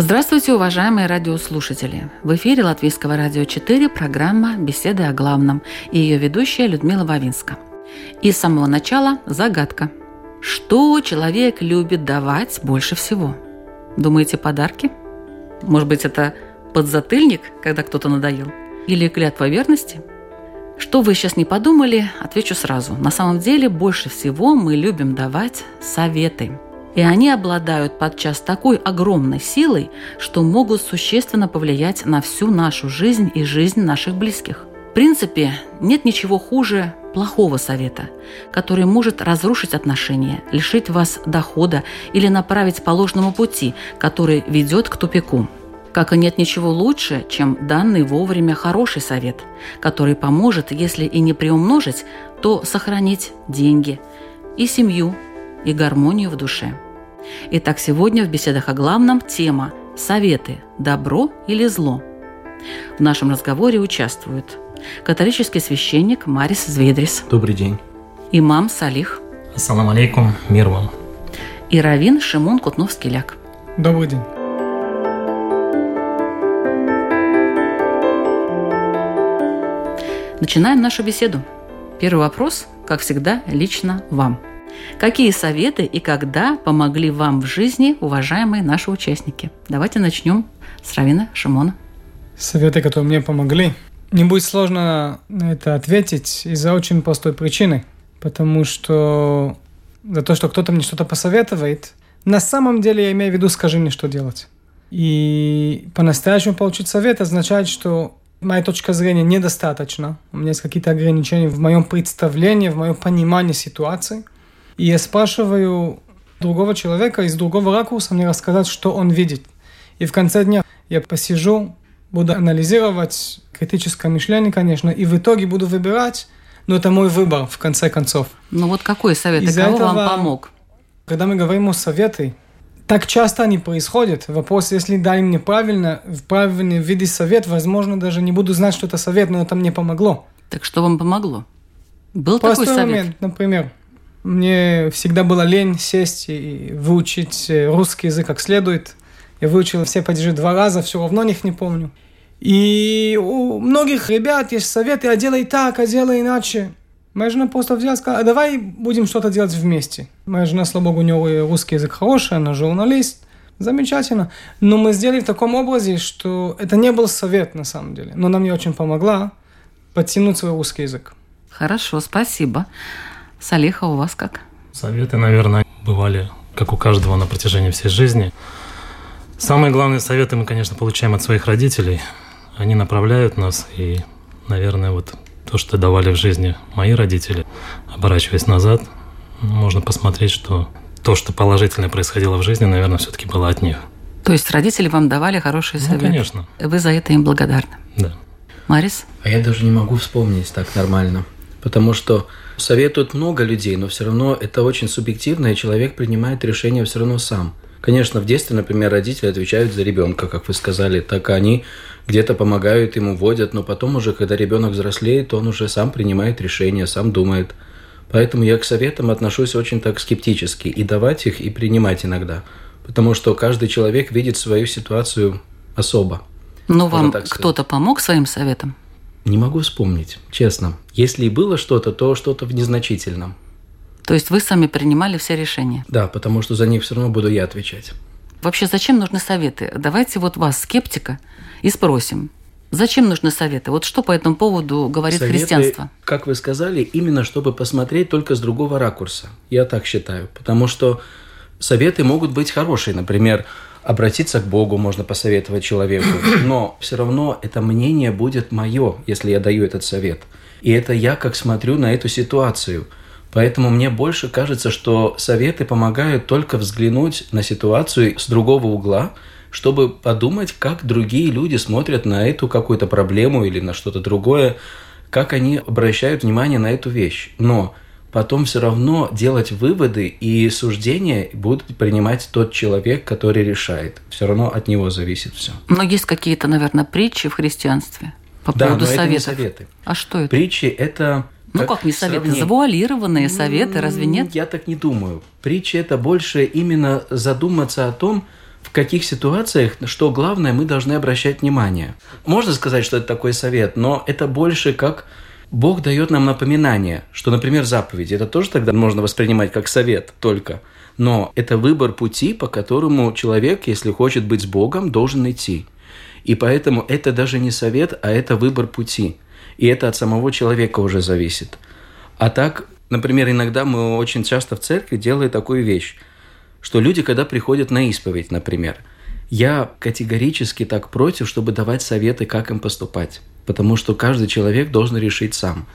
Здравствуйте, уважаемые радиослушатели! В эфире Латвийского радио 4 программа «Беседы о главном» и ее ведущая Людмила Вавинска. И с самого начала загадка. Что человек любит давать больше всего? Думаете, подарки? Может быть, это подзатыльник, когда кто-то надоел? Или клятва верности? Что вы сейчас не подумали, отвечу сразу. На самом деле, больше всего мы любим давать советы. И они обладают подчас такой огромной силой, что могут существенно повлиять на всю нашу жизнь и жизнь наших близких. В принципе, нет ничего хуже плохого совета, который может разрушить отношения, лишить вас дохода или направить по ложному пути, который ведет к тупику. Как и нет ничего лучше, чем данный вовремя хороший совет, который поможет, если и не приумножить, то сохранить деньги и семью, и гармонию в душе. Итак, сегодня в беседах о главном тема «Советы. Добро или зло?». В нашем разговоре участвуют католический священник Марис Зведрис. Добрый день. Имам Салих. Ассаламу алейкум, мир вам. И Равин Шимон Кутновский-Ляк. Добрый день. Начинаем нашу беседу. Первый вопрос, как всегда, лично вам. Какие советы и когда помогли вам в жизни, уважаемые наши участники? Давайте начнем с Равина Шимона. Советы, которые мне помогли. Не будет сложно на это ответить из-за очень простой причины. Потому что за то, что кто-то мне что-то посоветует, на самом деле я имею в виду «скажи мне, что делать». И по-настоящему получить совет означает, что моя точка зрения недостаточно. У меня есть какие-то ограничения в моем представлении, в моем понимании ситуации. И я спрашиваю другого человека из другого ракурса мне рассказать, что он видит. И в конце дня я посижу, буду анализировать критическое мышление, конечно, и в итоге буду выбирать, но это мой выбор, в конце концов. Ну вот какой совет, и кого этого, вам помог? Когда мы говорим о советы, так часто они происходят. Вопрос, если дали мне правильно, в правильном виде совет, возможно, даже не буду знать, что это совет, но это мне помогло. Так что вам помогло? Был Простой такой совет? момент, например. Мне всегда было лень сесть и выучить русский язык как следует. Я выучил все падежи два раза, все равно них не помню. И у многих ребят есть советы, а делай так, а делай иначе. Моя жена просто взяла и сказала, а давай будем что-то делать вместе. Моя жена, слава богу, у нее русский язык хороший, она журналист. Замечательно. Но мы сделали в таком образе, что это не был совет на самом деле. Но она мне очень помогла подтянуть свой русский язык. Хорошо, спасибо. Салиха, у вас как? Советы, наверное, бывали, как у каждого на протяжении всей жизни. Самые главные советы мы, конечно, получаем от своих родителей. Они направляют нас, и, наверное, вот то, что давали в жизни мои родители, оборачиваясь назад, можно посмотреть, что то, что положительное происходило в жизни, наверное, все-таки было от них. То есть родители вам давали хорошие советы? Ну, конечно. Вы за это им благодарны? Да. Марис? А я даже не могу вспомнить так нормально. Потому что советуют много людей, но все равно это очень субъективно, и человек принимает решение все равно сам. Конечно, в детстве, например, родители отвечают за ребенка, как вы сказали, так они где-то помогают ему, водят, но потом уже, когда ребенок взрослеет, он уже сам принимает решения, сам думает. Поэтому я к советам отношусь очень так скептически, и давать их, и принимать иногда. Потому что каждый человек видит свою ситуацию особо. Но вам кто-то помог своим советом? Не могу вспомнить, честно. Если и было что-то, то что-то в незначительном. То есть вы сами принимали все решения? Да, потому что за них все равно буду я отвечать. Вообще, зачем нужны советы? Давайте вот вас, скептика, и спросим. Зачем нужны советы? Вот что по этому поводу говорит советы, христианство? Как вы сказали, именно чтобы посмотреть только с другого ракурса. Я так считаю. Потому что советы могут быть хорошие. Например, обратиться к Богу можно посоветовать человеку. Но все равно это мнение будет мое, если я даю этот совет. И это я как смотрю на эту ситуацию. Поэтому мне больше кажется, что советы помогают только взглянуть на ситуацию с другого угла – чтобы подумать, как другие люди смотрят на эту какую-то проблему или на что-то другое, как они обращают внимание на эту вещь. Но потом все равно делать выводы и суждения будет принимать тот человек, который решает. Все равно от него зависит все. Но есть какие-то, наверное, притчи в христианстве по да, поводу но советов. это не советы. А что это? Притчи – это ну как не советы, сравнение. завуалированные советы, разве нет? Я так не думаю. Притча – это больше именно задуматься о том, в каких ситуациях, что главное, мы должны обращать внимание. Можно сказать, что это такой совет, но это больше как Бог дает нам напоминание, что, например, заповеди, это тоже тогда можно воспринимать как совет только. Но это выбор пути, по которому человек, если хочет быть с Богом, должен идти. И поэтому это даже не совет, а это выбор пути. И это от самого человека уже зависит. А так, например, иногда мы очень часто в церкви делаем такую вещь, что люди, когда приходят на исповедь, например, я категорически так против, чтобы давать советы, как им поступать. Потому что каждый человек должен решить сам.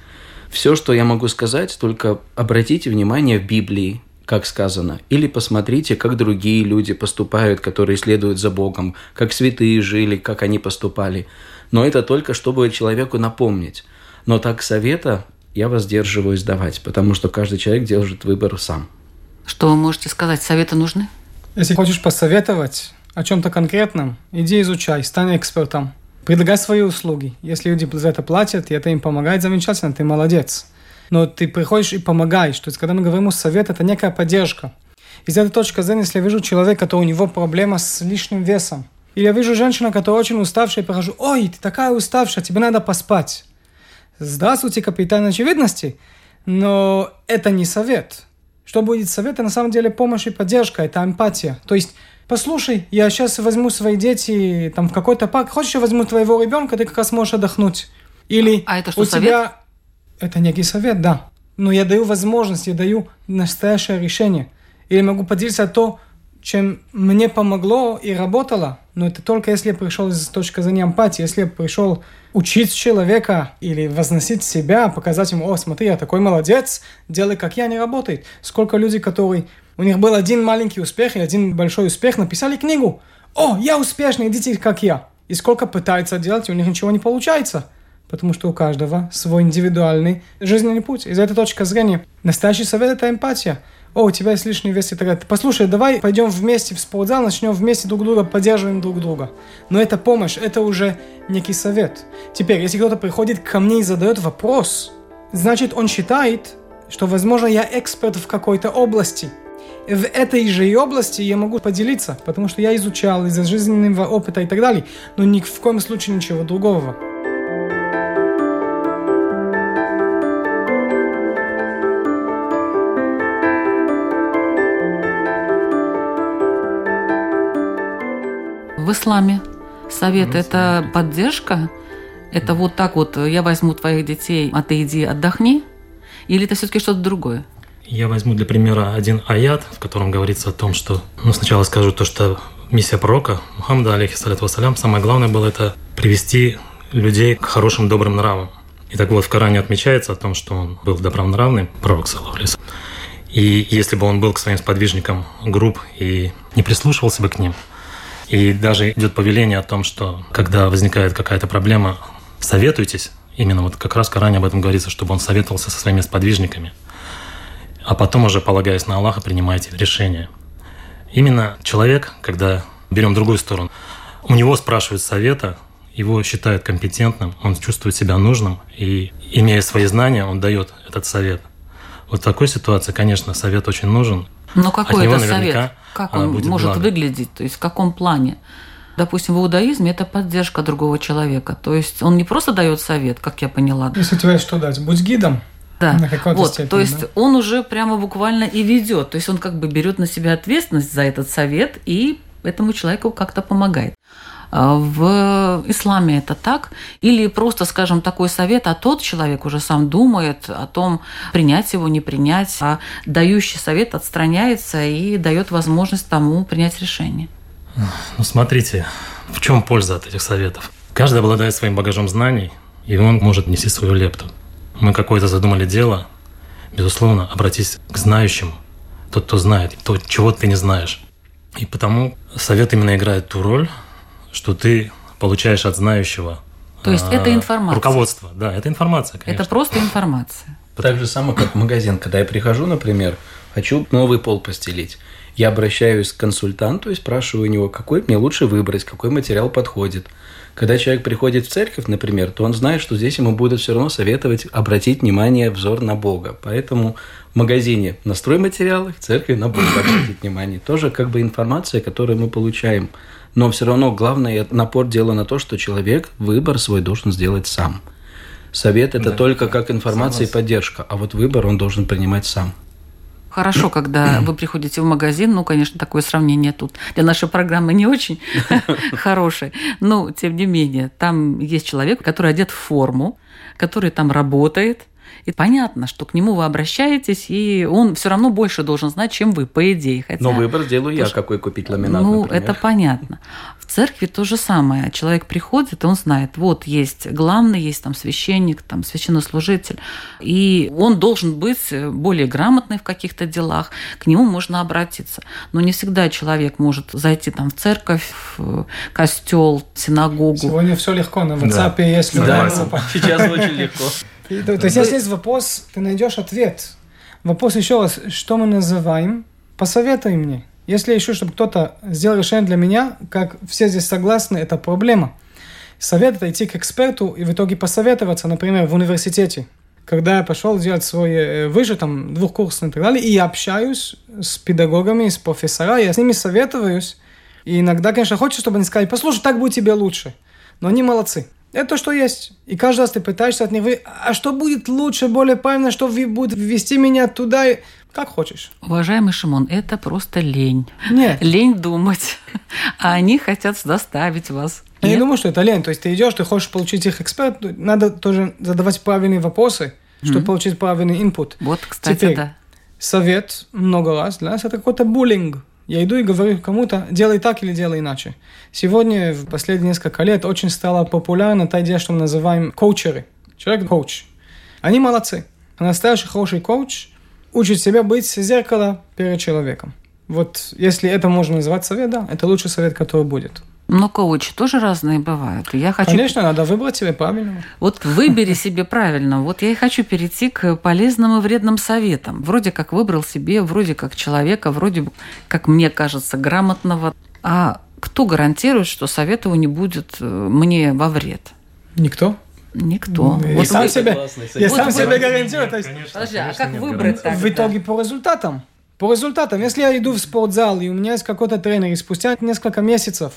Все, что я могу сказать, только обратите внимание в Библии, как сказано, или посмотрите, как другие люди поступают, которые следуют за Богом, как святые жили, как они поступали. Но это только чтобы человеку напомнить. Но так совета я воздерживаюсь давать, потому что каждый человек делает выбор сам. Что вы можете сказать? Советы нужны? Если хочешь посоветовать о чем-то конкретном, иди изучай, стань экспертом. Предлагай свои услуги. Если люди за это платят, и это им помогает, замечательно, ты молодец. Но ты приходишь и помогаешь. То есть, когда мы говорим о совет, это некая поддержка. Из этой точки зрения, если я вижу человека, то у него проблема с лишним весом, или я вижу женщину, которая очень уставшая, и прихожу, ой, ты такая уставшая, тебе надо поспать. Здравствуйте, капитан очевидности, но это не совет. Что будет совет, это на самом деле помощь и поддержка, это эмпатия. То есть, послушай, я сейчас возьму свои дети там в какой-то парк, хочешь, я возьму твоего ребенка, ты как раз можешь отдохнуть. Или А это что, у совет? тебя... Это некий совет, да. Но я даю возможность, я даю настоящее решение. Или могу поделиться то, чем мне помогло и работало, но это только если я пришел из точки зрения эмпатии, если я пришел учить человека или возносить себя, показать ему, о, смотри, я такой молодец, делай как я, не работает. Сколько людей, которые... У них был один маленький успех и один большой успех, написали книгу. О, я успешный, идите как я. И сколько пытаются делать, у них ничего не получается. Потому что у каждого свой индивидуальный жизненный путь. Из этой точки зрения настоящий совет – это эмпатия о, у тебя есть лишний вес и так далее. Послушай, давай пойдем вместе в спортзал, начнем вместе друг друга, поддерживаем друг друга. Но это помощь, это уже некий совет. Теперь, если кто-то приходит ко мне и задает вопрос, значит, он считает, что, возможно, я эксперт в какой-то области. В этой же области я могу поделиться, потому что я изучал из-за жизненного опыта и так далее, но ни в коем случае ничего другого. В исламе совет – это поддержка? Это вот так вот, я возьму твоих детей, а ты иди отдохни? Или это все-таки что-то другое? Я возьму для примера один аят, в котором говорится о том, что... Ну, сначала скажу то, что миссия пророка Мухаммада, алейхиссалату вассалям, самое главное было это привести людей к хорошим добрым нравам. И так вот в Коране отмечается о том, что он был добронравный, пророк, вассалям. И если бы он был к своим сподвижникам груб и не прислушивался бы к ним, и даже идет повеление о том, что когда возникает какая-то проблема, советуйтесь. Именно вот как раз Коране об этом говорится, чтобы он советовался со своими сподвижниками. А потом уже, полагаясь на Аллаха, принимайте решение. Именно человек, когда берем другую сторону, у него спрашивают совета, его считают компетентным, он чувствует себя нужным, и, имея свои знания, он дает этот совет. Вот в такой ситуации, конечно, совет очень нужен. Но какой него это совет? Как а, он будет может благо. выглядеть? То есть в каком плане? Допустим, в иудаизме это поддержка другого человека. То есть он не просто дает совет, как я поняла. Если есть что дать, будь гидом. Да. На вот, степени, то есть да. он уже прямо буквально и ведет. То есть он как бы берет на себя ответственность за этот совет и этому человеку как-то помогает. А В исламе это так? Или просто, скажем, такой совет, а тот человек уже сам думает о том, принять его, не принять, а дающий совет отстраняется и дает возможность тому принять решение. Ну, смотрите, в чем польза от этих советов? Каждый обладает своим багажом знаний, и он может нести свою лепту. Мы какое-то задумали дело, безусловно, обратись к знающим, тот, кто знает, то, чего ты не знаешь. И потому совет именно играет ту роль, что ты получаешь от знающего То есть а, это информация. Руководство, да, это информация, конечно. Это просто информация. Так же самое, как в магазин. Когда я прихожу, например, хочу новый пол постелить, я обращаюсь к консультанту и спрашиваю у него, какой мне лучше выбрать, какой материал подходит. Когда человек приходит в церковь, например, то он знает, что здесь ему будут все равно советовать обратить внимание, взор на Бога. Поэтому в магазине на стройматериалы, в церкви на Бога обратить внимание. Тоже как бы информация, которую мы получаем. Но все равно главное напор дела на то, что человек выбор свой должен сделать сам. Совет – это Да, только как информация и поддержка, а вот выбор он должен принимать сам. Хорошо, когда вы приходите в магазин, ну, конечно, такое сравнение тут для нашей программы не очень хорошее, но, тем не менее, там есть человек, который одет в форму, который там работает, и понятно, что к нему вы обращаетесь, и он все равно больше должен знать, чем вы, по идее. Хотя, Но выбор делаю я, какой купить ламинат, ну, например. это понятно. В церкви то же самое. Человек приходит, и он знает, вот есть главный, есть там священник, там священнослужитель, и он должен быть более грамотный в каких-то делах, к нему можно обратиться. Но не всегда человек может зайти там в церковь, в костел, синагогу. Сегодня все легко, на Да. WhatsApp есть любая Согласен. группа. сейчас очень легко. То, то есть, если есть вопрос, ты найдешь ответ. Вопрос еще раз, что мы называем, посоветуй мне. Если ищу, чтобы кто-то сделал решение для меня, как все здесь согласны, это проблема. Совет – это идти к эксперту и в итоге посоветоваться, например, в университете. Когда я пошел делать свой э, выше, там, двухкурсный и так далее, и я общаюсь с педагогами, с профессорами, я с ними советуюсь, и иногда, конечно, хочется, чтобы они сказали, послушай, так будет тебе лучше. Но они молодцы. Это то, что есть. И каждый раз ты пытаешься от них вы... А что будет лучше, более правильно, что ви- будет ввести меня туда? Как хочешь. Уважаемый Шимон, это просто лень. Нет. Лень думать. А они хотят заставить вас. Я не думаю, что это лень. То есть ты идешь, ты хочешь получить их эксперт, надо тоже задавать правильные вопросы, чтобы получить правильный инпут. Вот, кстати, Теперь, да. совет много раз для нас это какой-то буллинг. Я иду и говорю кому-то, делай так или делай иначе. Сегодня, в последние несколько лет, очень стала популярна та идея, что мы называем коучеры. Человек-коуч. Они молодцы. Настоящий хороший коуч учит себя быть зеркало перед человеком. Вот если это можно назвать совет, да, это лучший совет, который будет. Но коучи тоже разные бывают. И Я хочу Конечно, надо выбрать себе правильного. Вот выбери себе правильно. Вот я и хочу перейти к полезным и вредным советам. Вроде как выбрал себе, вроде как человека, вроде как мне кажется, грамотного. А кто гарантирует, что совет его не будет э, мне во вред? Никто. Никто. Ну, и Вот сам вы- себе, я этим. сам Вот себе вы- гарантирую. то есть Подожди, а как выбрать так? в итоге по результатам. По результатам. Если я иду в спортзал, и у меня есть какой-то тренер, и спустя несколько месяцев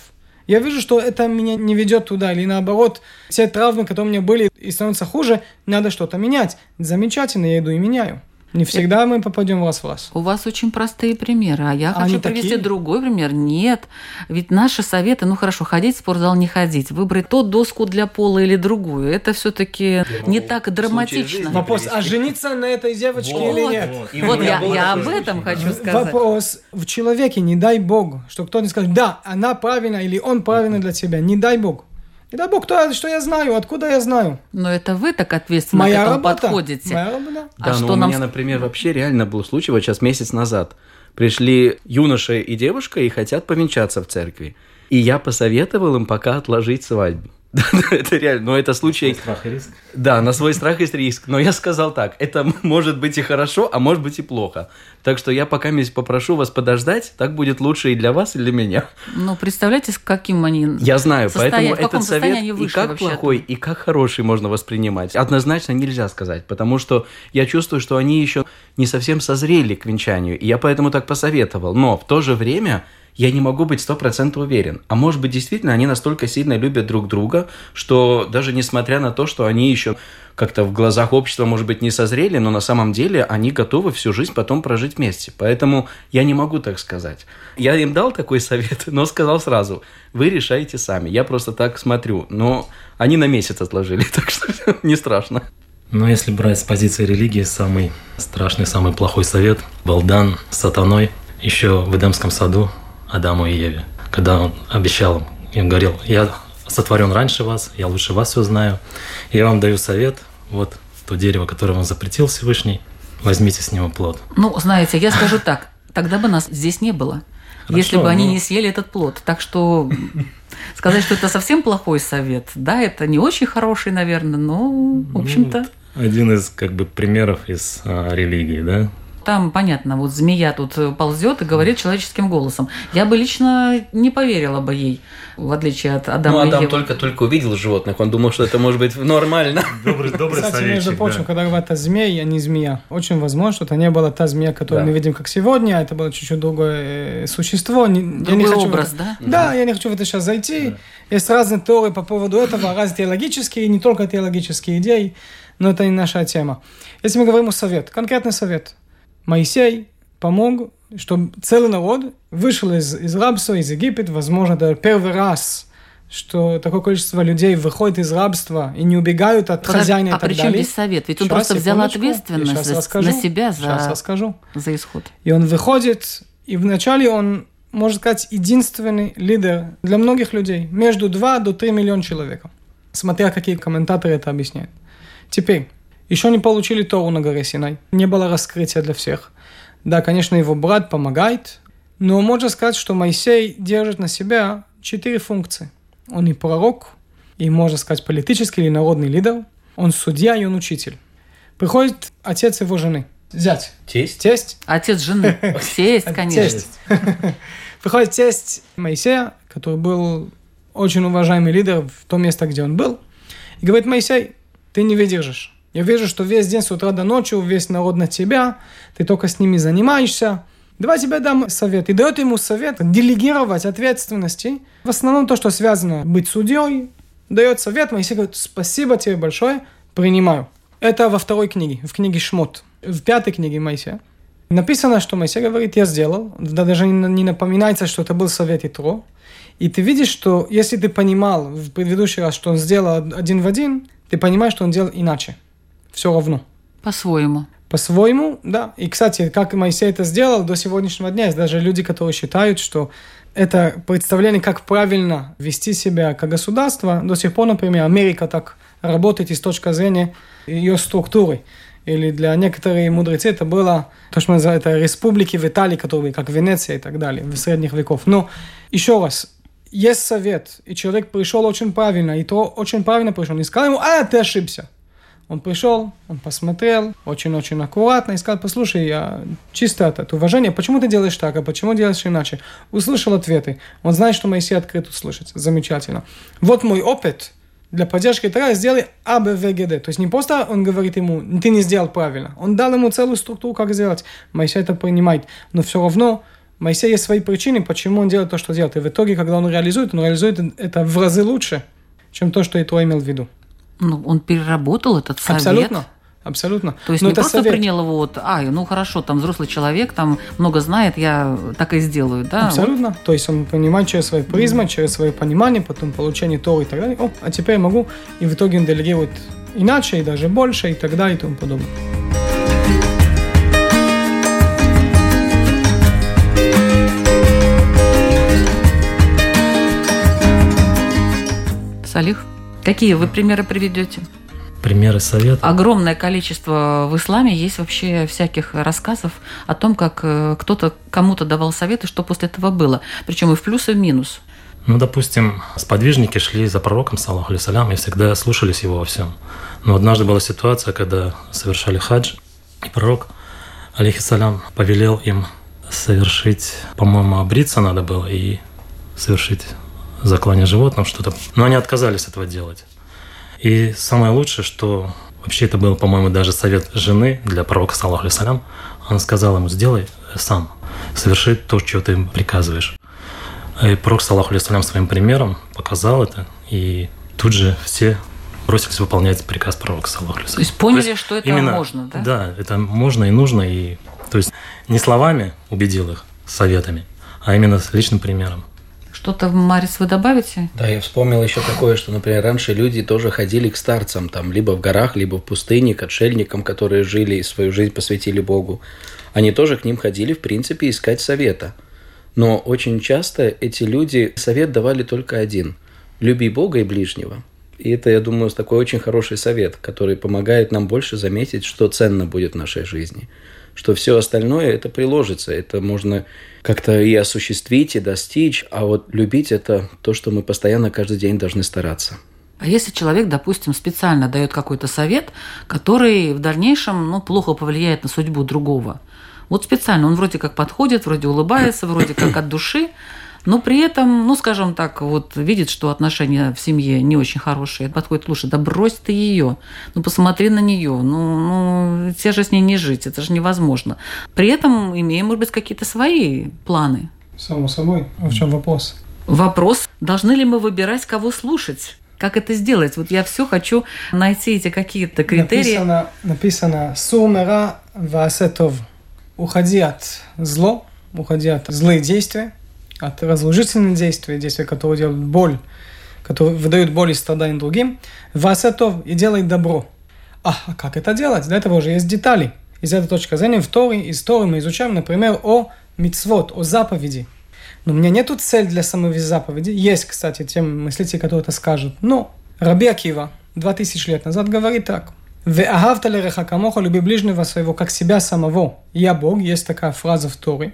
я вижу, что это меня не ведет туда, или наоборот, те травмы, которые у меня были и становятся хуже, надо что-то менять. Замечательно, я иду и меняю. Не всегда мы попадем в раз. У вас очень простые примеры, а я Они хочу привести такие? другой пример. Нет, ведь наши советы, ну хорошо, ходить в спортзал, не ходить, выбрать то доску для пола или другую, это все-таки не так драматично. жизни. Вопрос, а жениться на этой девочке или Вот, нет? вот. И вот я, я об этом хочу сказать. Вопрос в человеке, не дай бог, что кто-то скажет, да, она правильно или он правильно для тебя, не дай бог. Не дай бог, кто, что я знаю, откуда я знаю. Но это вы так ответственно к Моя этому работа. подходите. Моя работа. А Да, что но у нам меня, например, вообще реально был случай, вот сейчас месяц назад. Пришли юноша и девушка и хотят повенчаться в церкви. И я посоветовал им пока отложить свадьбу. Это реально, но это случай... Страх и риск. Да, на свой страх и риск. Но я сказал так, это может быть и хорошо, а может быть и плохо. Так что я пока попрошу вас подождать, так будет лучше и для вас, и для меня. Ну, представляете, с каким они... Я знаю, состоя- поэтому этот совет и как плохой, и как хороший можно воспринимать. Однозначно нельзя сказать, потому что я чувствую, что они еще не совсем созрели к венчанию, и я поэтому так посоветовал. Но в то же время я не могу быть сто процентов уверен. А может быть, действительно, они настолько сильно любят друг друга, что даже несмотря на то, что они еще как-то в глазах общества, может быть, не созрели, но на самом деле они готовы всю жизнь потом прожить вместе. Поэтому я не могу так сказать. Я им дал такой совет, но сказал сразу, вы решайте сами. Я просто так смотрю. Но они на месяц отложили, так что не страшно. Но если брать с позиции религии, самый страшный, самый плохой совет был дан сатаной еще в Эдемском саду Адаму и Еве, когда он обещал им, им говорил, я сотворен раньше вас, я лучше вас все знаю, и я вам даю совет, вот то дерево, которое вам запретил Всевышний, возьмите с него плод. Ну, знаете, я скажу так, тогда бы нас здесь не было. Хорошо, если бы они не съели этот плод. Так что сказать, что это совсем плохой совет, да, это не очень хороший, наверное, но, в ну, общем-то... Один из как бы примеров из а, религии, да? Там понятно, вот змея тут э, ползет и говорит человеческим голосом. Я бы лично не поверила бы ей, в отличие от Адама Ну, Адам только-только увидел животных, он думал, что это может быть нормально. Добрый, добрый Кстати, советчик, между прочим, да. когда говорят это змей, а не змея, очень возможно, что это не была та змея, которую да. мы видим как сегодня, а это было чуть-чуть другое э, существо. Другой я не хочу образ, это... да? Да, я не хочу в это сейчас зайти. Да. Есть разные теории по поводу этого, разные теологические, не только теологические идеи, но это не наша тема. Если мы говорим о совет, конкретный совет – Моисей помог, чтобы целый народ вышел из, из рабства, из Египта, возможно, это первый раз, что такое количество людей выходит из рабства и не убегают от Подожди, хозяина а и так при чем здесь совет? Ведь он сейчас, просто взял ответственность за, расскажу, на себя за, расскажу. за исход. И он выходит, и вначале он, можно сказать, единственный лидер для многих людей, между 2 до 3 миллиона человек, смотря какие комментаторы это объясняют. Теперь, еще не получили Тору на горе Синай. Не было раскрытия для всех. Да, конечно, его брат помогает, но можно сказать, что Моисей держит на себя четыре функции. Он и пророк, и, можно сказать, политический или народный лидер. Он судья и он учитель. Приходит отец его жены. Зять. Тесть? Тесть. Отец жены. Тесть, конечно. Приходит тесть Моисея, который был очень уважаемый лидер в том месте, где он был, и говорит, Моисей, ты не выдержишь. Я вижу, что весь день с утра до ночи весь народ на тебя, ты только с ними занимаешься. Давай тебе дам совет. И дает ему совет делегировать ответственности. В основном то, что связано быть судьей, дает совет. Моисей говорит, спасибо тебе большое, принимаю. Это во второй книге, в книге Шмот. В пятой книге Моисея. Написано, что Моисей говорит, я сделал. Да даже не напоминается, что это был совет Итро. И ты видишь, что если ты понимал в предыдущий раз, что он сделал один в один, ты понимаешь, что он делал иначе все равно. По-своему. По-своему, да. И, кстати, как Моисей это сделал до сегодняшнего дня, есть даже люди, которые считают, что это представление, как правильно вести себя как государство, до сих пор, например, Америка так работает и с точки зрения ее структуры. Или для некоторых мудрецов это было то, что мы называем это республики в Италии, которые как Венеция и так далее, в средних веков. Но еще раз, есть совет, и человек пришел очень правильно, и то очень правильно пришел, не сказал ему, а, ты ошибся. Он пришел, он посмотрел, очень-очень аккуратно и сказал, послушай, я чисто от, уважения, почему ты делаешь так, а почему делаешь иначе? Услышал ответы. Он знает, что Моисей открыт услышать. Замечательно. Вот мой опыт для поддержки Тара, сделай А, Б, В, Г, Д. То есть не просто он говорит ему, ты не сделал правильно. Он дал ему целую структуру, как сделать. Моисей это принимает. Но все равно Моисей есть свои причины, почему он делает то, что делает. И в итоге, когда он реализует, он реализует это в разы лучше, чем то, что Итро имел в виду. Ну, он переработал этот совет. Абсолютно. Абсолютно. То есть Но не просто совет. принял его вот, а, ну хорошо, там взрослый человек, там много знает, я так и сделаю, да? Абсолютно. Вот. То есть он понимает через свои призмы, mm. через свое понимание, потом получение Торы и так далее. О, а теперь могу. И в итоге он делегирует иначе, и даже больше, и так далее, и тому подобное. Какие вы примеры приведете? Примеры совета. Огромное количество в исламе есть вообще всяких рассказов о том, как э, кто-то кому-то давал советы, что после этого было. Причем и в плюс, и в минус. Ну, допустим, сподвижники шли за пророком, саллаху алейсалям, и всегда слушались его во всем. Но однажды была ситуация, когда совершали хадж, и пророк, алейхиссалям, повелел им совершить, по-моему, обриться надо было и совершить заклание животным, что-то. Но они отказались этого делать. И самое лучшее, что вообще это был, по-моему, даже совет жены для пророка, саллаху салям, она сказала ему, сделай сам, соверши то, что ты им приказываешь. И пророк, саллаху салям, своим примером показал это, и тут же все бросились выполнять приказ пророка, саллаху То есть поняли, то есть что это именно, можно, да? Да, это можно и нужно, и то есть не словами убедил их, советами, а именно с личным примером. Что-то, Марис, вы добавите? Да, я вспомнил еще такое, что, например, раньше люди тоже ходили к старцам, там, либо в горах, либо в пустыне, к отшельникам, которые жили и свою жизнь посвятили Богу. Они тоже к ним ходили, в принципе, искать совета. Но очень часто эти люди совет давали только один – люби Бога и ближнего. И это, я думаю, такой очень хороший совет, который помогает нам больше заметить, что ценно будет в нашей жизни. Что все остальное это приложится, это можно как-то и осуществить, и достичь, а вот любить это то, что мы постоянно каждый день должны стараться. А если человек, допустим, специально дает какой-то совет, который в дальнейшем ну, плохо повлияет на судьбу другого? Вот специально он вроде как подходит, вроде улыбается, вроде как от души, но при этом, ну, скажем так, вот видит, что отношения в семье не очень хорошие, подходит лучше, да брось ты ее, ну, посмотри на нее, ну, ну, тебе же с ней не жить, это же невозможно. При этом имеем, может быть, какие-то свои планы. Само собой. А в чем вопрос? Вопрос, должны ли мы выбирать, кого слушать? Как это сделать? Вот я все хочу найти эти какие-то критерии. Написано, написано «Сумера васетов». Уходи от зло, уходи от злые действия, от разрушительных действий, действия, которые делают боль, которые выдают боль и страдания другим, васетов и делай добро. А, а как это делать? Для этого уже есть детали. Из этой точки зрения в Торе, из Торы мы изучаем, например, о мицвод, о заповеди. Но у меня нету цель для самой заповеди. Есть, кстати, те мыслители, которые это скажут. Но Раби Акива, два тысячи лет назад, говорит так. «Веагавта лереха камоха, люби ближнего своего, как себя самого. Я Бог». Есть такая фраза в Торе.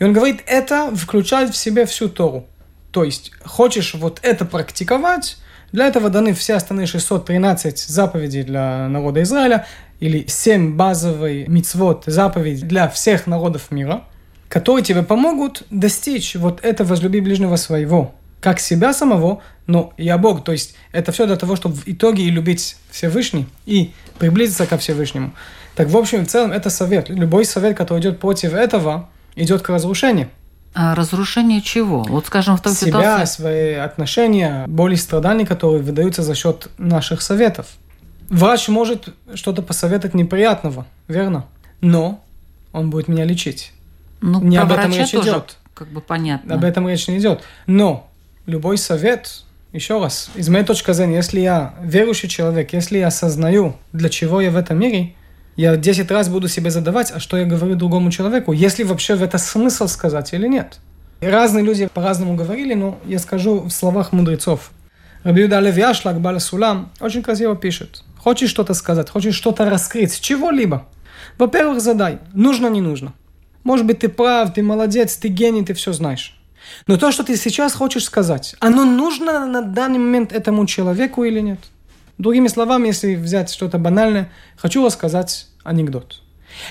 И он говорит, это включает в себе всю Тору. То есть, хочешь вот это практиковать, для этого даны все остальные 613 заповедей для народа Израиля, или 7 базовых мицвод заповедей для всех народов мира, которые тебе помогут достичь вот этого возлюби ближнего своего, как себя самого, но я Бог. То есть это все для того, чтобы в итоге и любить Всевышний, и приблизиться ко Всевышнему. Так, в общем, в целом, это совет. Любой совет, который идет против этого, идет к разрушению. А разрушение чего? Вот, скажем, в том Себя, ситуации... свои отношения, боли и страдания, которые выдаются за счет наших советов. Врач может что-то посоветовать неприятного, верно? Но он будет меня лечить. Ну, не об этом речь тоже, идет. Как бы понятно. Об этом речь не идет. Но любой совет, еще раз, из моей точки зрения, если я верующий человек, если я осознаю, для чего я в этом мире, я 10 раз буду себе задавать, а что я говорю другому человеку, если вообще в это смысл сказать или нет. И разные люди по-разному говорили, но я скажу в словах мудрецов. Рабиуда Левиашлак Баля Сулам очень красиво пишет. Хочешь что-то сказать, хочешь что-то раскрыть, чего-либо. Во-первых, задай, нужно, не нужно. Может быть, ты прав, ты молодец, ты гений, ты все знаешь. Но то, что ты сейчас хочешь сказать, оно нужно на данный момент этому человеку или нет? Другими словами, если взять что-то банальное, хочу рассказать анекдот.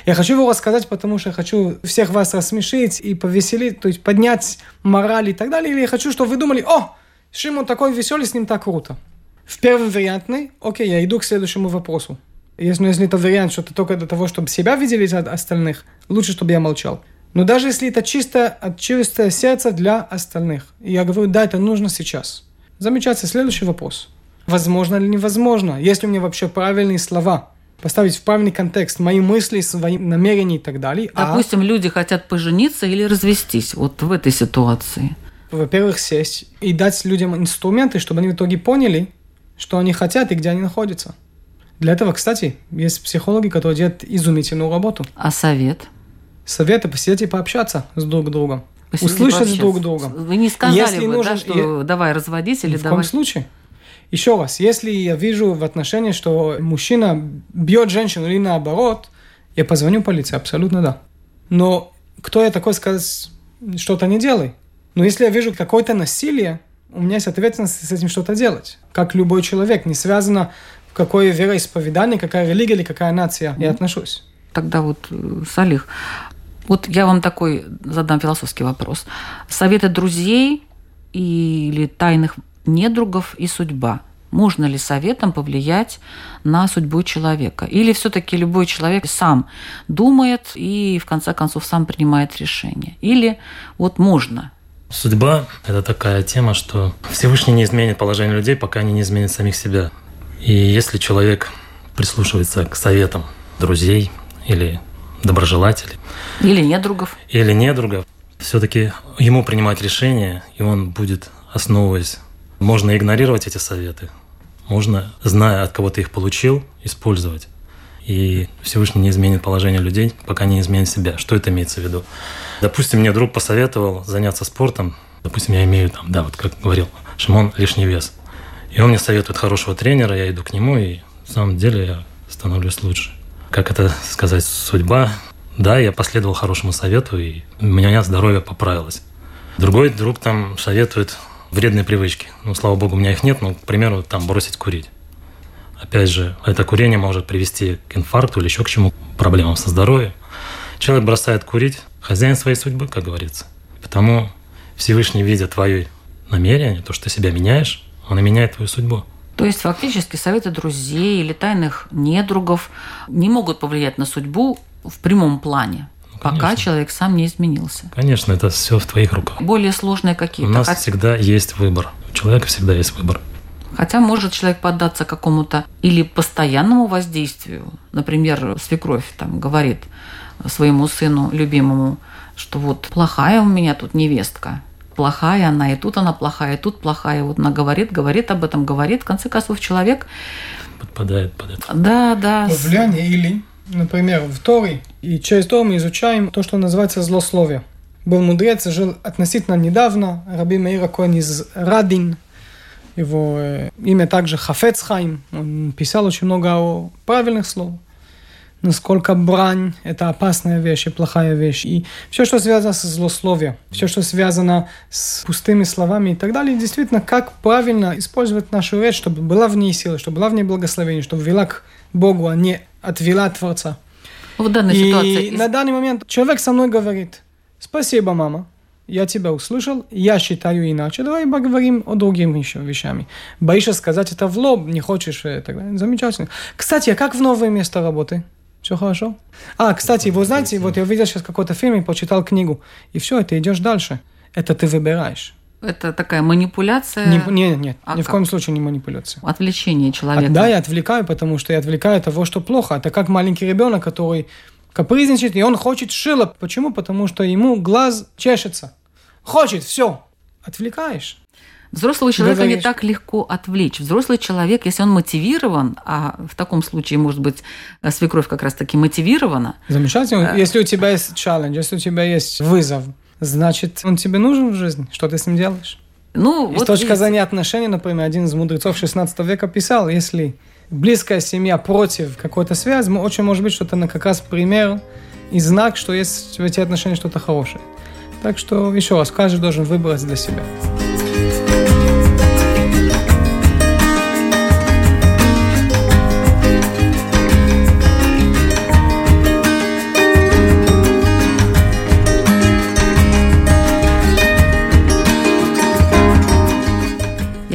Я хочу его рассказать, потому что я хочу всех вас рассмешить и повеселить, то есть поднять мораль и так далее. Или я хочу, чтобы вы думали, о, Шимон такой веселый, с ним так круто. В первом вариантной, окей, я иду к следующему вопросу. Если, ну, если это вариант, что это только для того, чтобы себя видели от остальных, лучше, чтобы я молчал. Но даже если это чисто от чистое сердце для остальных, и я говорю, да, это нужно сейчас. Замечательно. Следующий вопрос возможно или невозможно, есть ли у меня вообще правильные слова, поставить в правильный контекст мои мысли, свои намерения и так далее. А Допустим, а... люди хотят пожениться или развестись вот в этой ситуации. Во-первых, сесть и дать людям инструменты, чтобы они в итоге поняли, что они хотят и где они находятся. Для этого, кстати, есть психологи, которые делают изумительную работу. А совет? Советы посидеть и пообщаться с друг другом. Посидеть услышать друг друга. Вы не сказали Если бы, нужен, да, что я... давай разводись или в давай... В случае? Еще раз, если я вижу в отношении, что мужчина бьет женщину или наоборот, я позвоню полиции, абсолютно да. Но кто я такой сказать, что-то не делай? Но если я вижу какое-то насилие, у меня есть ответственность с этим что-то делать. Как любой человек, не связано в какое вероисповедание, какая религия или какая нация я отношусь. Тогда вот, э, Салих, вот я вам такой задам философский вопрос. Советы друзей или тайных недругов и судьба. Можно ли советом повлиять на судьбу человека? Или все-таки любой человек сам думает и в конце концов сам принимает решение? Или вот можно? Судьба – это такая тема, что Всевышний не изменит положение людей, пока они не изменят самих себя. И если человек прислушивается к советам друзей или доброжелателей. Или недругов. Или недругов. Все-таки ему принимать решение, и он будет, основываясь можно игнорировать эти советы, можно, зная, от кого ты их получил, использовать. И Всевышний не изменит положение людей, пока не изменит себя. Что это имеется в виду? Допустим, мне друг посоветовал заняться спортом. Допустим, я имею там, да, вот как говорил Шимон, лишний вес. И он мне советует хорошего тренера, я иду к нему, и в самом деле я становлюсь лучше. Как это сказать, судьба Да, я последовал хорошему совету, и у меня здоровье поправилось. Другой друг там советует вредные привычки. Ну, слава богу, у меня их нет, но, к примеру, там бросить курить. Опять же, это курение может привести к инфаркту или еще к чему, проблемам со здоровьем. Человек бросает курить, хозяин своей судьбы, как говорится. Потому Всевышний, видя твое намерение, то, что ты себя меняешь, он и меняет твою судьбу. То есть фактически советы друзей или тайных недругов не могут повлиять на судьбу в прямом плане, ну, пока человек сам не изменился. Конечно, это все в твоих руках. Более сложные какие-то. У нас Хотя... всегда есть выбор. У человека всегда есть выбор. Хотя может человек поддаться какому-то или постоянному воздействию. Например, свекровь там говорит своему сыну любимому, что вот плохая у меня тут невестка, плохая она, и тут она плохая, и тут плохая. Вот она говорит, говорит об этом, говорит. В конце концов, человек... Подпадает под это. Да, да. Влияние или, например, в Торе, и через Тору мы изучаем то, что называется злословие. Был мудрец, жил относительно недавно, Раби Мейра Коэн из Радин, его э, имя также Хафецхайм, он писал очень много о правильных слов насколько брань – это опасная вещь и плохая вещь. И все, что связано с злословием, все, что связано с пустыми словами и так далее, действительно, как правильно использовать нашу речь, чтобы была в ней сила, чтобы была в ней благословение, чтобы вела к Богу, а не отвела от Творца. В данной и ситуации... на данный момент человек со мной говорит, спасибо, мама, я тебя услышал, я считаю иначе, давай поговорим о других еще вещами. Боишься сказать это в лоб, не хочешь и далее. Замечательно. Кстати, а как в новое место работы? Все хорошо? А, кстати, вы знаете, вот я видел сейчас какой-то фильм и почитал книгу, и все, ты идешь дальше. Это ты выбираешь. Это такая манипуляция? Не, нет, нет, а ни как? в коем случае не манипуляция. Отвлечение человека. А, да, я отвлекаю, потому что я отвлекаю того, что плохо. Это как маленький ребенок, который капризничает, и он хочет шило. Почему? Потому что ему глаз чешется. Хочет, все. Отвлекаешь. Взрослого человека Говоришь. не так легко отвлечь. Взрослый человек, если он мотивирован, а в таком случае, может быть, свекровь как раз-таки мотивирована. Замечательно. Э, если у тебя есть челлендж, если у тебя есть вызов, значит, он тебе нужен в жизни. Что ты с ним делаешь? Ну, и вот с точки зрения отношений, например, один из мудрецов 16 века писал, если близкая семья против какой-то связи, очень может быть, что это как раз пример и знак, что есть в эти отношения что-то хорошее. Так что, еще раз, каждый должен выбрать для себя.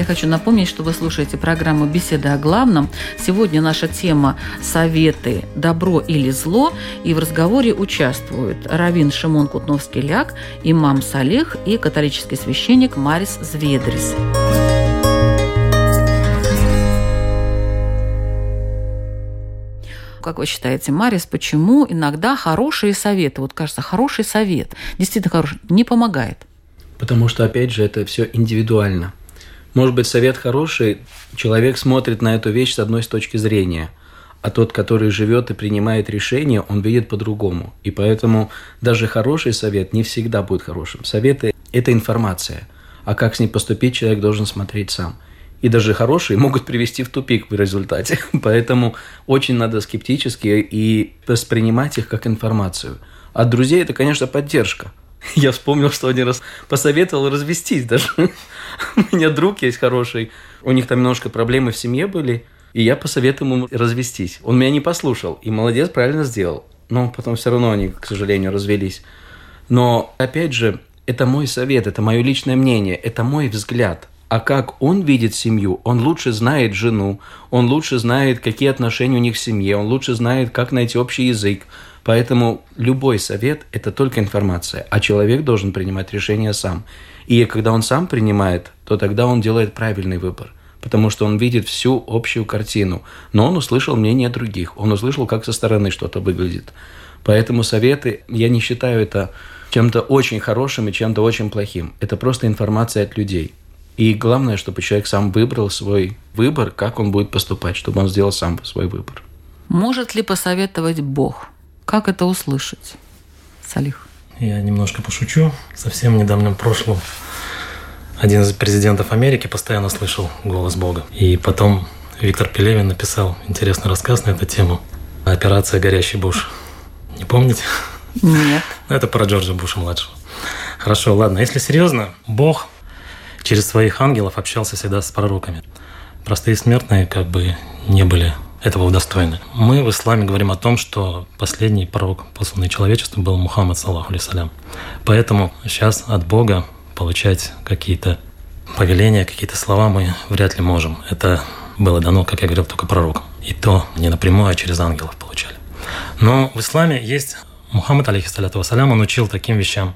Хочу напомнить, что вы слушаете программу «Беседы о главном». Сегодня наша тема «Советы. Добро или зло». И в разговоре участвуют Равин Шимон Кутновский-Ляк, имам Салих и католический священник Марис Зведрис. как вы считаете, Марис, почему иногда хорошие советы, вот кажется, хороший совет, действительно хороший, не помогает? Потому что, опять же, это все индивидуально. Может быть, совет хороший, человек смотрит на эту вещь с одной точки зрения, а тот, который живет и принимает решение, он видит по-другому. И поэтому даже хороший совет не всегда будет хорошим. Советы – это информация, а как с ней поступить, человек должен смотреть сам. И даже хорошие могут привести в тупик в результате. Поэтому очень надо скептически и воспринимать их как информацию. От друзей это, конечно, поддержка – Я вспомнил, что один раз посоветовал развестись даже. У меня друг есть хороший, у них там немножко проблемы в семье были, и я посоветовал ему развестись. Он меня не послушал, и молодец, правильно сделал. Но потом все равно они, к сожалению, развелись. Но, опять же, это мой совет, это мое личное мнение, это мой взгляд. А как он видит семью, он лучше знает жену, он лучше знает, какие отношения у них в семье, он лучше знает, как найти общий язык, Поэтому любой совет – это только информация, а человек должен принимать решение сам. И когда он сам принимает, то тогда он делает правильный выбор, потому что он видит всю общую картину. Но он услышал мнение других, он услышал, как со стороны что-то выглядит. Поэтому советы, я не считаю это чем-то очень хорошим и чем-то очень плохим. Это просто информация от людей. И главное, чтобы человек сам выбрал свой выбор, как он будет поступать, чтобы он сделал сам свой выбор. Может ли посоветовать Бог? Как это услышать, Салих? Я немножко пошучу. Совсем недавнем прошлом один из президентов Америки постоянно слышал голос Бога. И потом Виктор Пелевин написал интересный рассказ на эту тему. «Операция «Горящий буш». Не помните? Нет. Это про Джорджа Буша-младшего. Хорошо, ладно. Если серьезно, Бог через своих ангелов общался всегда с пророками. Простые смертные как бы не были этого удостоены. Мы в исламе говорим о том, что последний пророк, посланный человечеству, был Мухаммад, саллаху алейсалям. Поэтому сейчас от Бога получать какие-то повеления, какие-то слова мы вряд ли можем. Это было дано, как я говорил, только пророкам. И то не напрямую, а через ангелов получали. Но в исламе есть Мухаммад, алейхиссаляту вассалям, он учил таким вещам.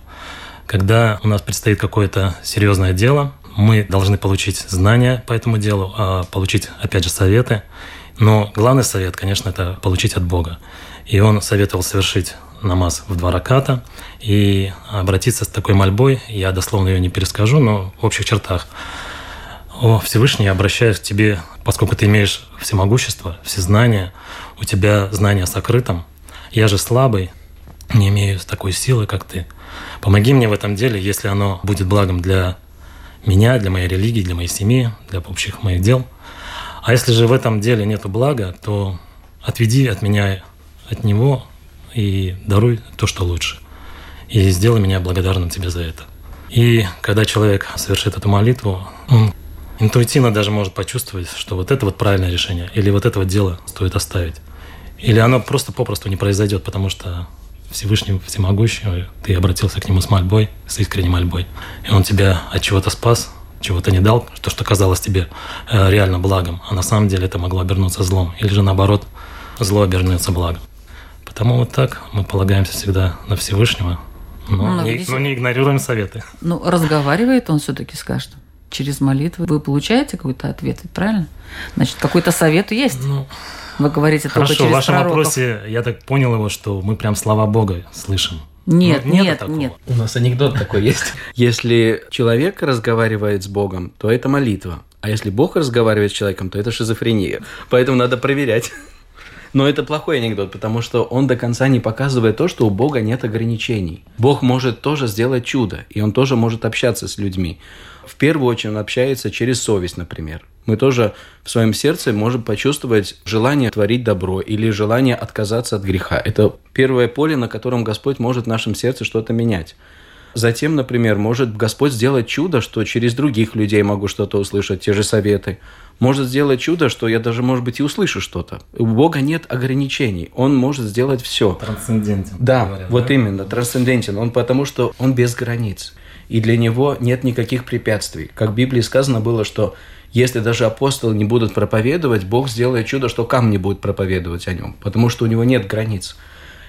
Когда у нас предстоит какое-то серьезное дело, мы должны получить знания по этому делу, а получить, опять же, советы. Но главный совет, конечно, это получить от Бога. И он советовал совершить намаз в два раката и обратиться с такой мольбой, я дословно ее не перескажу, но в общих чертах. О, Всевышний, я обращаюсь к тебе, поскольку ты имеешь всемогущество, все знания, у тебя знания сокрытом, я же слабый, не имею такой силы, как ты. Помоги мне в этом деле, если оно будет благом для меня, для моей религии, для моей семьи, для общих моих дел. А если же в этом деле нет блага, то отведи от меня от него и даруй то, что лучше. И сделай меня благодарным тебе за это. И когда человек совершит эту молитву, он интуитивно даже может почувствовать, что вот это вот правильное решение, или вот это вот дело стоит оставить. Или оно просто попросту не произойдет, потому что Всевышний Всемогущий, ты обратился к Нему с мольбой, с искренней мольбой, и Он тебя от чего-то спас, чего-то не дал, то, что казалось тебе э, реально благом, а на самом деле это могло обернуться злом, или же наоборот, зло обернется благом. Потому вот так мы полагаемся всегда на Всевышнего, но, ну, не, но не игнорируем советы. Ну, разговаривает он все-таки с каждым. Через молитву вы получаете какой-то ответ, правильно? Значит, какой-то совет есть. Ну, вы говорите Хорошо, только через в вашем пророков. вопросе я так понял его, что мы прям слова Бога слышим. Нет, Ну, нет, такого. нет. У нас анекдот такой есть. Если человек разговаривает с Богом, то это молитва. А если Бог разговаривает с человеком, то это шизофрения. Поэтому надо проверять. Но это плохой анекдот, потому что он до конца не показывает то, что у Бога нет ограничений. Бог может тоже сделать чудо, и он тоже может общаться с людьми. В первую очередь он общается через совесть, например. Мы тоже в своем сердце можем почувствовать желание творить добро или желание отказаться от греха. Это первое поле, на котором Господь может в нашем сердце что-то менять. Затем, например, может Господь сделать чудо, что через других людей могу что-то услышать, те же советы. Может сделать чудо, что я даже, может быть, и услышу что-то. У Бога нет ограничений. Он может сделать все. Трансцендентен. Да, говорят, вот да? именно, трансцендентен. Он потому что он без границ. И для него нет никаких препятствий. Как в Библии сказано было, что если даже апостолы не будут проповедовать, Бог сделает чудо, что камни будут проповедовать о нем, потому что у него нет границ.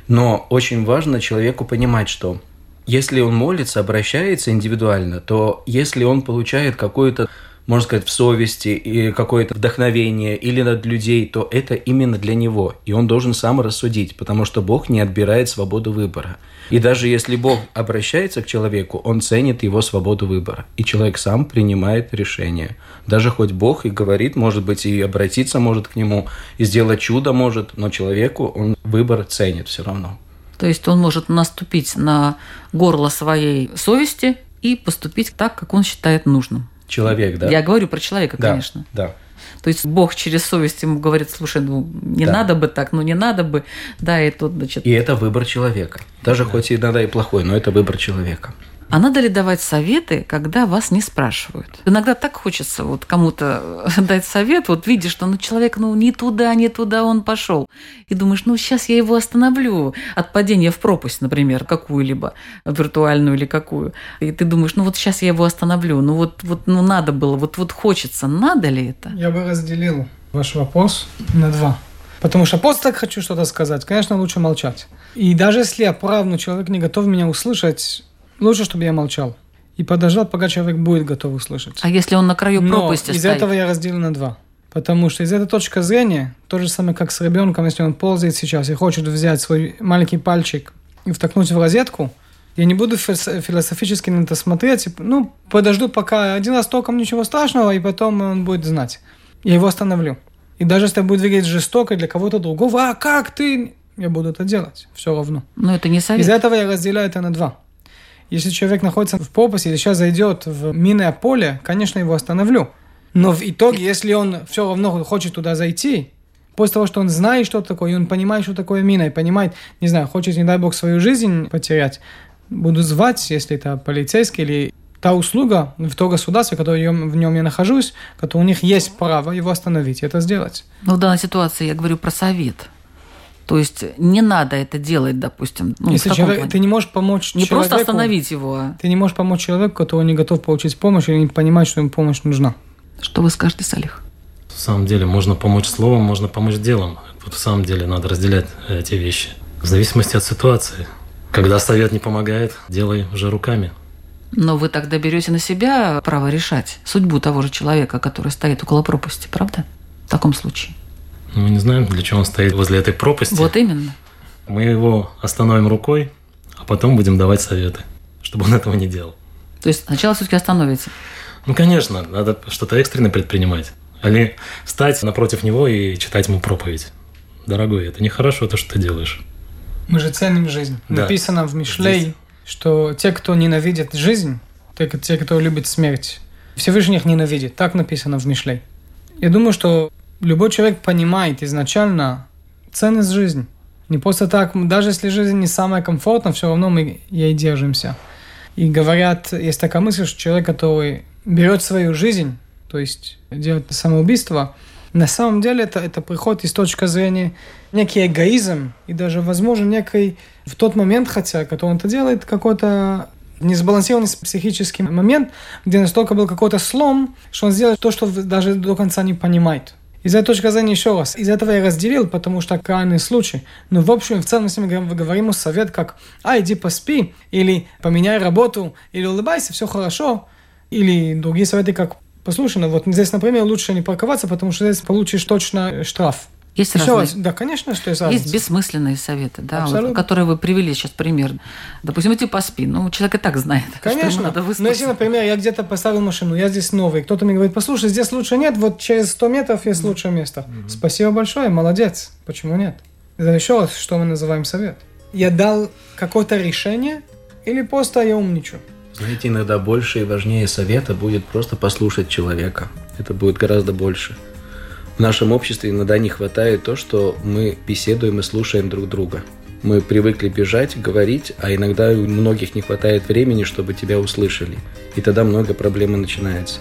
Но очень важно человеку понимать, что если он молится, обращается индивидуально, то если он получает какую-то, можно сказать, в совести и какое-то вдохновение или над людей, то это именно для него. И он должен сам рассудить, потому что Бог не отбирает свободу выбора. И даже если Бог обращается к человеку, он ценит его свободу выбора. И человек сам принимает решение. Даже хоть Бог и говорит, может быть, и обратиться может к нему, и сделать чудо может, но человеку он выбор ценит все равно. То есть он может наступить на горло своей совести и поступить так, как он считает нужным. Человек, да? Я говорю про человека, да, конечно. Да. То есть Бог через совесть ему говорит, слушай, ну не Да. надо бы так, ну не надо бы, да, и тут, значит. И это выбор человека. Даже хоть и иногда и плохой, но это выбор человека. А надо ли давать советы, когда вас не спрашивают? Иногда так хочется вот кому-то дать совет, вот видишь, что ну, человек ну, не туда, не туда он пошел. И думаешь, ну сейчас я его остановлю от падения в пропасть, например, какую-либо, виртуальную или какую. И ты думаешь, ну вот сейчас я его остановлю, ну вот, вот ну надо было, вот, вот хочется, надо ли это? Я бы разделил ваш вопрос на два. Потому что просто так хочу что-то сказать, конечно, лучше молчать. И даже если я прав, но человек не готов меня услышать, лучше, чтобы я молчал. И подождал, пока человек будет готов услышать. А если он на краю Но пропасти из стоит? этого я разделил на два. Потому что из этой точки зрения, то же самое, как с ребенком, если он ползает сейчас и хочет взять свой маленький пальчик и втокнуть в розетку, я не буду филос- философически на это смотреть, ну, подожду, пока один раз током ничего страшного, и потом он будет знать. Я его остановлю. И даже если это будет выглядеть жестоко для кого-то другого, а как ты? Я буду это делать, все равно. Ну это не совет. Из-за этого я разделяю это на два. Если человек находится в пропасти или сейчас зайдет в минное поле, конечно, его остановлю. Но в итоге, если он все равно хочет туда зайти, после того, что он знает, что такое, и он понимает, что такое мина, и понимает, не знаю, хочет, не дай бог, свою жизнь потерять, буду звать, если это полицейский или та услуга в то государство, которое в нем я нахожусь, которое у них есть право его остановить это сделать. Ну, в данной ситуации я говорю про совет. То есть не надо это делать, допустим. Ну, Если человек, ты не можешь помочь не человеку, просто остановить его. А... Ты не можешь помочь человеку, который не готов получить помощь или не понимает, что ему помощь нужна. Что вы скажете, Салих? В самом деле, можно помочь словом, можно помочь делом. Вот в самом деле надо разделять эти вещи. В зависимости от ситуации. Когда совет не помогает, делай уже руками. Но вы тогда берете на себя право решать судьбу того же человека, который стоит около пропасти, правда? В таком случае. Мы не знаем, для чего он стоит возле этой пропасти. Вот именно. Мы его остановим рукой, а потом будем давать советы, чтобы он этого не делал. То есть сначала все-таки остановите? Ну, конечно, надо что-то экстренно предпринимать. Или встать напротив него и читать ему проповедь. Дорогой, это нехорошо то, что ты делаешь. Мы же ценим жизнь. Да. Написано в Мишлей, Здесь. что те, кто ненавидит жизнь, те, кто любит смерть, Всевышний их ненавидит. Так написано в Мишлей. Я думаю, что любой человек понимает изначально ценность жизни. Не просто так, даже если жизнь не самая комфортная, все равно мы ей держимся. И говорят, есть такая мысль, что человек, который берет свою жизнь, то есть делает самоубийство, на самом деле это, это приходит из точки зрения некий эгоизм и даже, возможно, некий в тот момент, хотя, который он это делает, какой-то несбалансированный психический момент, где настолько был какой-то слом, что он сделает то, что даже до конца не понимает. Из этой точки зрения еще раз. Из этого я разделил, потому что крайний случай. Но в общем, в целом, если мы говорим совет как «А, иди поспи», или «Поменяй работу», или «Улыбайся, все хорошо», или другие советы как «Послушай, ну вот здесь, например, лучше не парковаться, потому что здесь получишь точно штраф». Есть Еще разные. Раз, да, конечно, что есть разница. Есть бессмысленные советы, да, вот, которые вы привели сейчас пример. Допустим, идти поспи. Ну, человек и так знает, конечно. что ему надо Но если, например, я где-то поставил машину, я здесь новый, кто-то мне говорит, послушай, здесь лучше нет, вот через 100 метров есть лучшее место. Mm-hmm. Спасибо большое, молодец. Почему нет? Это еще раз, что мы называем совет. Я дал какое-то решение или просто я умничаю? Знаете, иногда больше и важнее совета будет просто послушать человека. Это будет гораздо больше в нашем обществе иногда не хватает то, что мы беседуем и слушаем друг друга. Мы привыкли бежать, говорить, а иногда у многих не хватает времени, чтобы тебя услышали. И тогда много проблем начинается.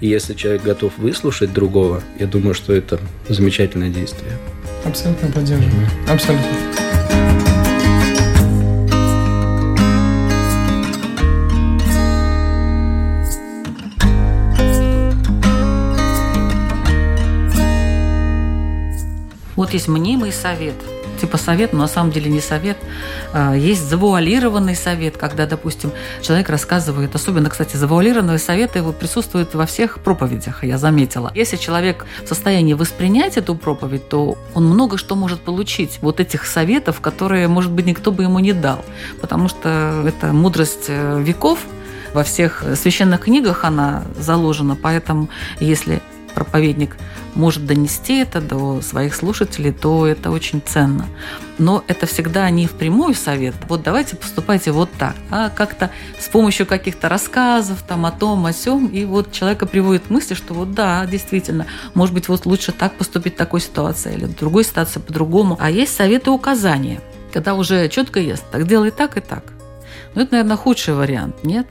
И если человек готов выслушать другого, я думаю, что это замечательное действие. Абсолютно поддерживаю. Абсолютно. Вот есть мнимый совет, типа совет, но на самом деле не совет. А, есть завуалированный совет, когда, допустим, человек рассказывает, особенно, кстати, завуалированные советы его присутствуют во всех проповедях, я заметила. Если человек в состоянии воспринять эту проповедь, то он много что может получить. Вот этих советов, которые, может быть, никто бы ему не дал. Потому что это мудрость э, веков, во всех священных книгах она заложена, поэтому если проповедник может донести это до своих слушателей, то это очень ценно. Но это всегда не впрямую совет. Вот давайте поступайте вот так, а как-то с помощью каких-то рассказов там о том, о сём, и вот человека приводит к мысли, что вот да, действительно, может быть, вот лучше так поступить в такой ситуации или в другой ситуации по-другому. А есть советы и указания, когда уже четко ясно, так делай так и так. Ну, это, наверное, худший вариант, нет?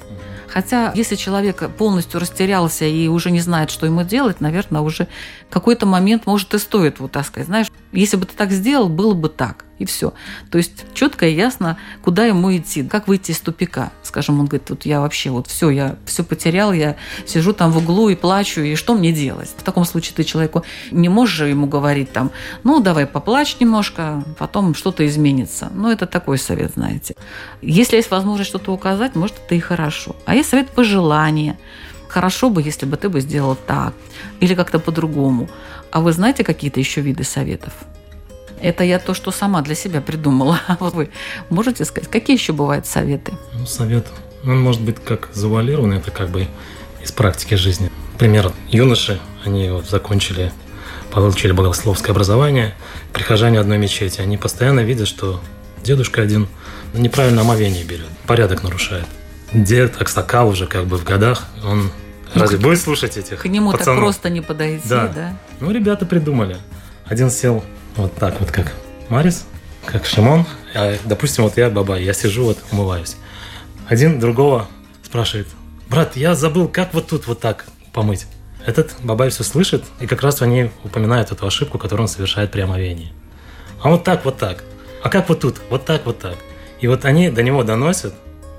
Хотя, если человек полностью растерялся и уже не знает, что ему делать, наверное, уже какой-то момент, может, и стоит вот так сказать. Знаешь, если бы ты так сделал, было бы так. И все. То есть четко и ясно, куда ему идти, как выйти из тупика. Скажем, он говорит, вот я вообще вот все, я все потерял, я сижу там в углу и плачу, и что мне делать? В таком случае ты человеку не можешь ему говорить там, ну давай поплачь немножко, потом что-то изменится. Ну это такой совет, знаете. Если есть возможность что-то указать, может это и хорошо. А есть совет пожелания. Хорошо бы, если бы ты бы сделал так или как-то по-другому. А вы знаете какие-то еще виды советов? Это я то, что сама для себя придумала. А вы можете сказать, какие еще бывают советы? Ну, совет, он может быть как завуалированный, это как бы из практики жизни. Пример, юноши, они вот закончили, получили богословское образование, прихожане одной мечети, они постоянно видят, что дедушка один неправильно омовение берет, порядок нарушает. Дед Аксакал уже как бы в годах, он ну, разве будет слушать этих К нему пацанов? так просто не подойти, да? да? Ну, ребята придумали. Один сел вот так вот, как Марис, как Шимон. А, допустим, вот я Бабай, я сижу вот, умываюсь. Один другого спрашивает, брат, я забыл, как вот тут вот так помыть. Этот Бабай все слышит, и как раз они упоминают эту ошибку, которую он совершает при омовении. А вот так, вот так. А как вот тут? Вот так, вот так. И вот они до него доносят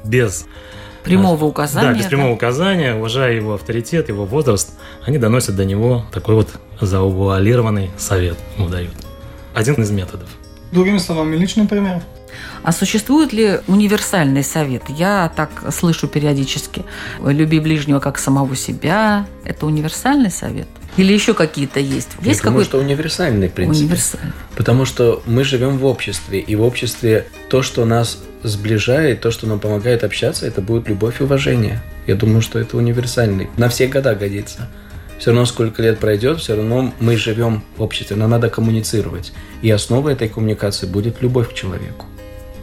без прямого указания. Да, без прямого да? указания, уважая его авторитет, его возраст, они доносят до него такой вот завуалированный совет ему дают. Один из методов. Другими словами, личный пример. А существует ли универсальный совет? Я так слышу периодически. Люби ближнего как самого себя. Это универсальный совет? Или еще какие-то есть? Есть Я думаю, что универсальный, в принципе. Универсальный. Потому что мы живем в обществе, и в обществе то, что нас сближает, то, что нам помогает общаться, это будет любовь и уважение. Я думаю, что это универсальный. На все года годится. Все равно, сколько лет пройдет, все равно мы живем в обществе, нам надо коммуницировать. И основой этой коммуникации будет любовь к человеку.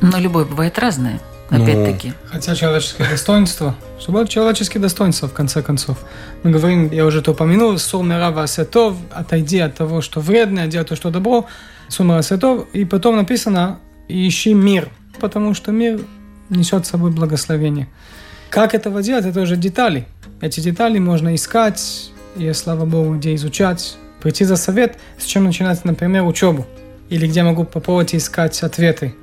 Но любовь бывает разная, ну, опять-таки. Ну, хотя человеческое достоинство, чтобы человеческие достоинства, в конце концов. Мы говорим, я уже это упомянул, сумера сетов, отойди от того, что вредно, делай то, что добро, сумера сетов, и потом написано, ищи мир, потому что мир несет с собой благословение. Как этого делать, это уже детали. Эти детали можно искать, и, слава Богу, где изучать, прийти за совет, с чем начинать, например, учебу, или где могу попробовать искать ответы.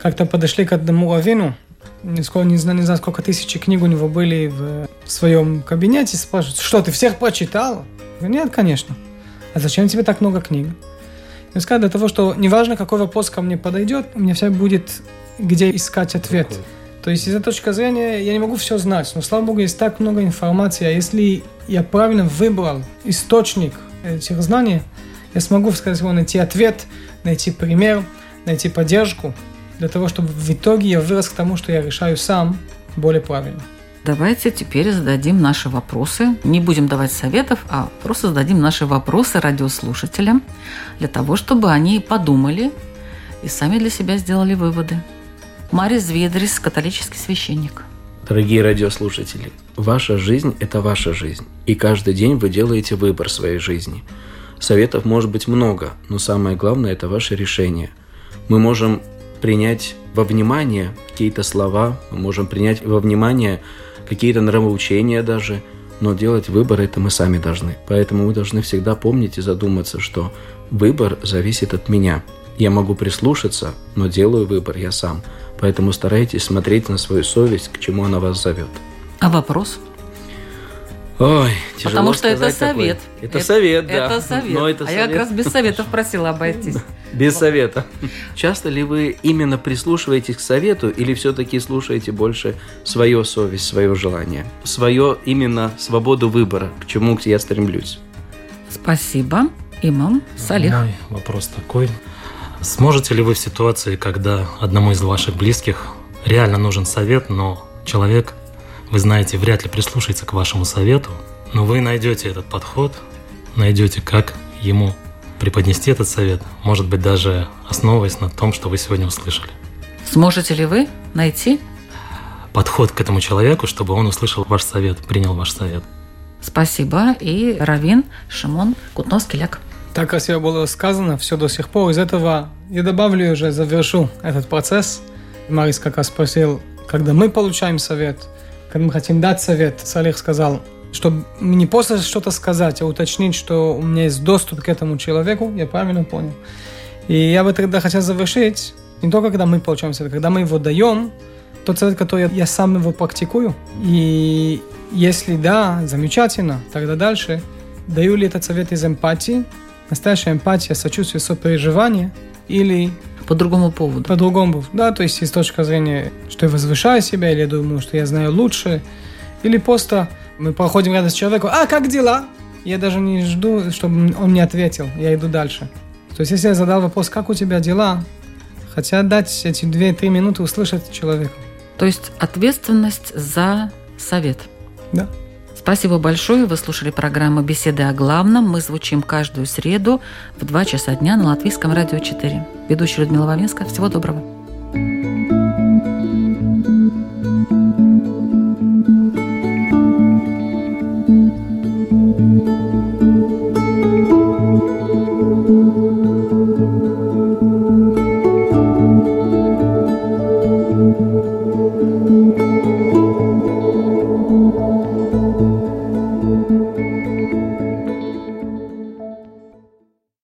Как-то подошли к одному раввину, не, знаю, не знаю, сколько тысяч книг у него были в, своем кабинете, спрашивают, что, ты всех прочитал? Говорю, нет, конечно. А зачем тебе так много книг? Я сказал, для того, что неважно, какой вопрос ко мне подойдет, у меня вся будет где искать ответ. То есть из этой точки зрения я не могу все знать, но слава богу есть так много информации, а если я правильно выбрал источник этих знаний, я смогу, скорее всего, найти ответ, найти пример, найти поддержку, для того, чтобы в итоге я вырос к тому, что я решаю сам более правильно. Давайте теперь зададим наши вопросы. Не будем давать советов, а просто зададим наши вопросы радиослушателям, для того, чтобы они подумали и сами для себя сделали выводы. Марис Зведрис, католический священник. Дорогие радиослушатели, ваша жизнь – это ваша жизнь, и каждый день вы делаете выбор своей жизни. Советов может быть много, но самое главное – это ваше решение. Мы можем принять во внимание какие-то слова, мы можем принять во внимание какие-то нравоучения даже, но делать выбор это мы сами должны. Поэтому мы должны всегда помнить и задуматься, что выбор зависит от меня. Я могу прислушаться, но делаю выбор я сам – Поэтому старайтесь смотреть на свою совесть, к чему она вас зовет. А вопрос? Ой, тяжело Потому что это совет. Это, это совет, да. Это совет. Но это а совет. я как раз без советов просила обойтись. Без совета. Часто ли вы именно прислушиваетесь к совету или все-таки слушаете больше свою совесть, свое желание? Свое именно свободу выбора, к чему я стремлюсь? Спасибо. Имам Салих. Мой вопрос такой. Сможете ли вы в ситуации, когда одному из ваших близких реально нужен совет, но человек, вы знаете, вряд ли прислушается к вашему совету, но вы найдете этот подход, найдете, как ему преподнести этот совет, может быть, даже основываясь на том, что вы сегодня услышали. Сможете ли вы найти подход к этому человеку, чтобы он услышал ваш совет, принял ваш совет? Спасибо. И Равин Шимон Кутновский-Ляк. Так красиво было сказано, все до сих пор. Из этого я добавлю уже, завершу этот процесс. Марис как раз спросил, когда мы получаем совет, когда мы хотим дать совет, Салих сказал, чтобы не просто что-то сказать, а уточнить, что у меня есть доступ к этому человеку, я правильно понял. И я бы тогда хотел завершить, не только когда мы получаем совет, когда мы его даем, тот совет, который я, сам его практикую. И если да, замечательно, тогда дальше. Даю ли этот совет из эмпатии, настоящая эмпатия, сочувствие, сопереживание или по другому поводу. По другому, да, то есть из точки зрения, что я возвышаю себя, или я думаю, что я знаю лучше, или просто мы проходим рядом с человеком, а как дела? Я даже не жду, чтобы он мне ответил, я иду дальше. То есть если я задал вопрос, как у тебя дела, хотя дать эти 2-3 минуты услышать человека. То есть ответственность за совет. Да. Спасибо большое. Вы слушали программу «Беседы о главном». Мы звучим каждую среду в 2 часа дня на Латвийском радио 4. Ведущая Людмила Вавинска. Всего доброго. thank you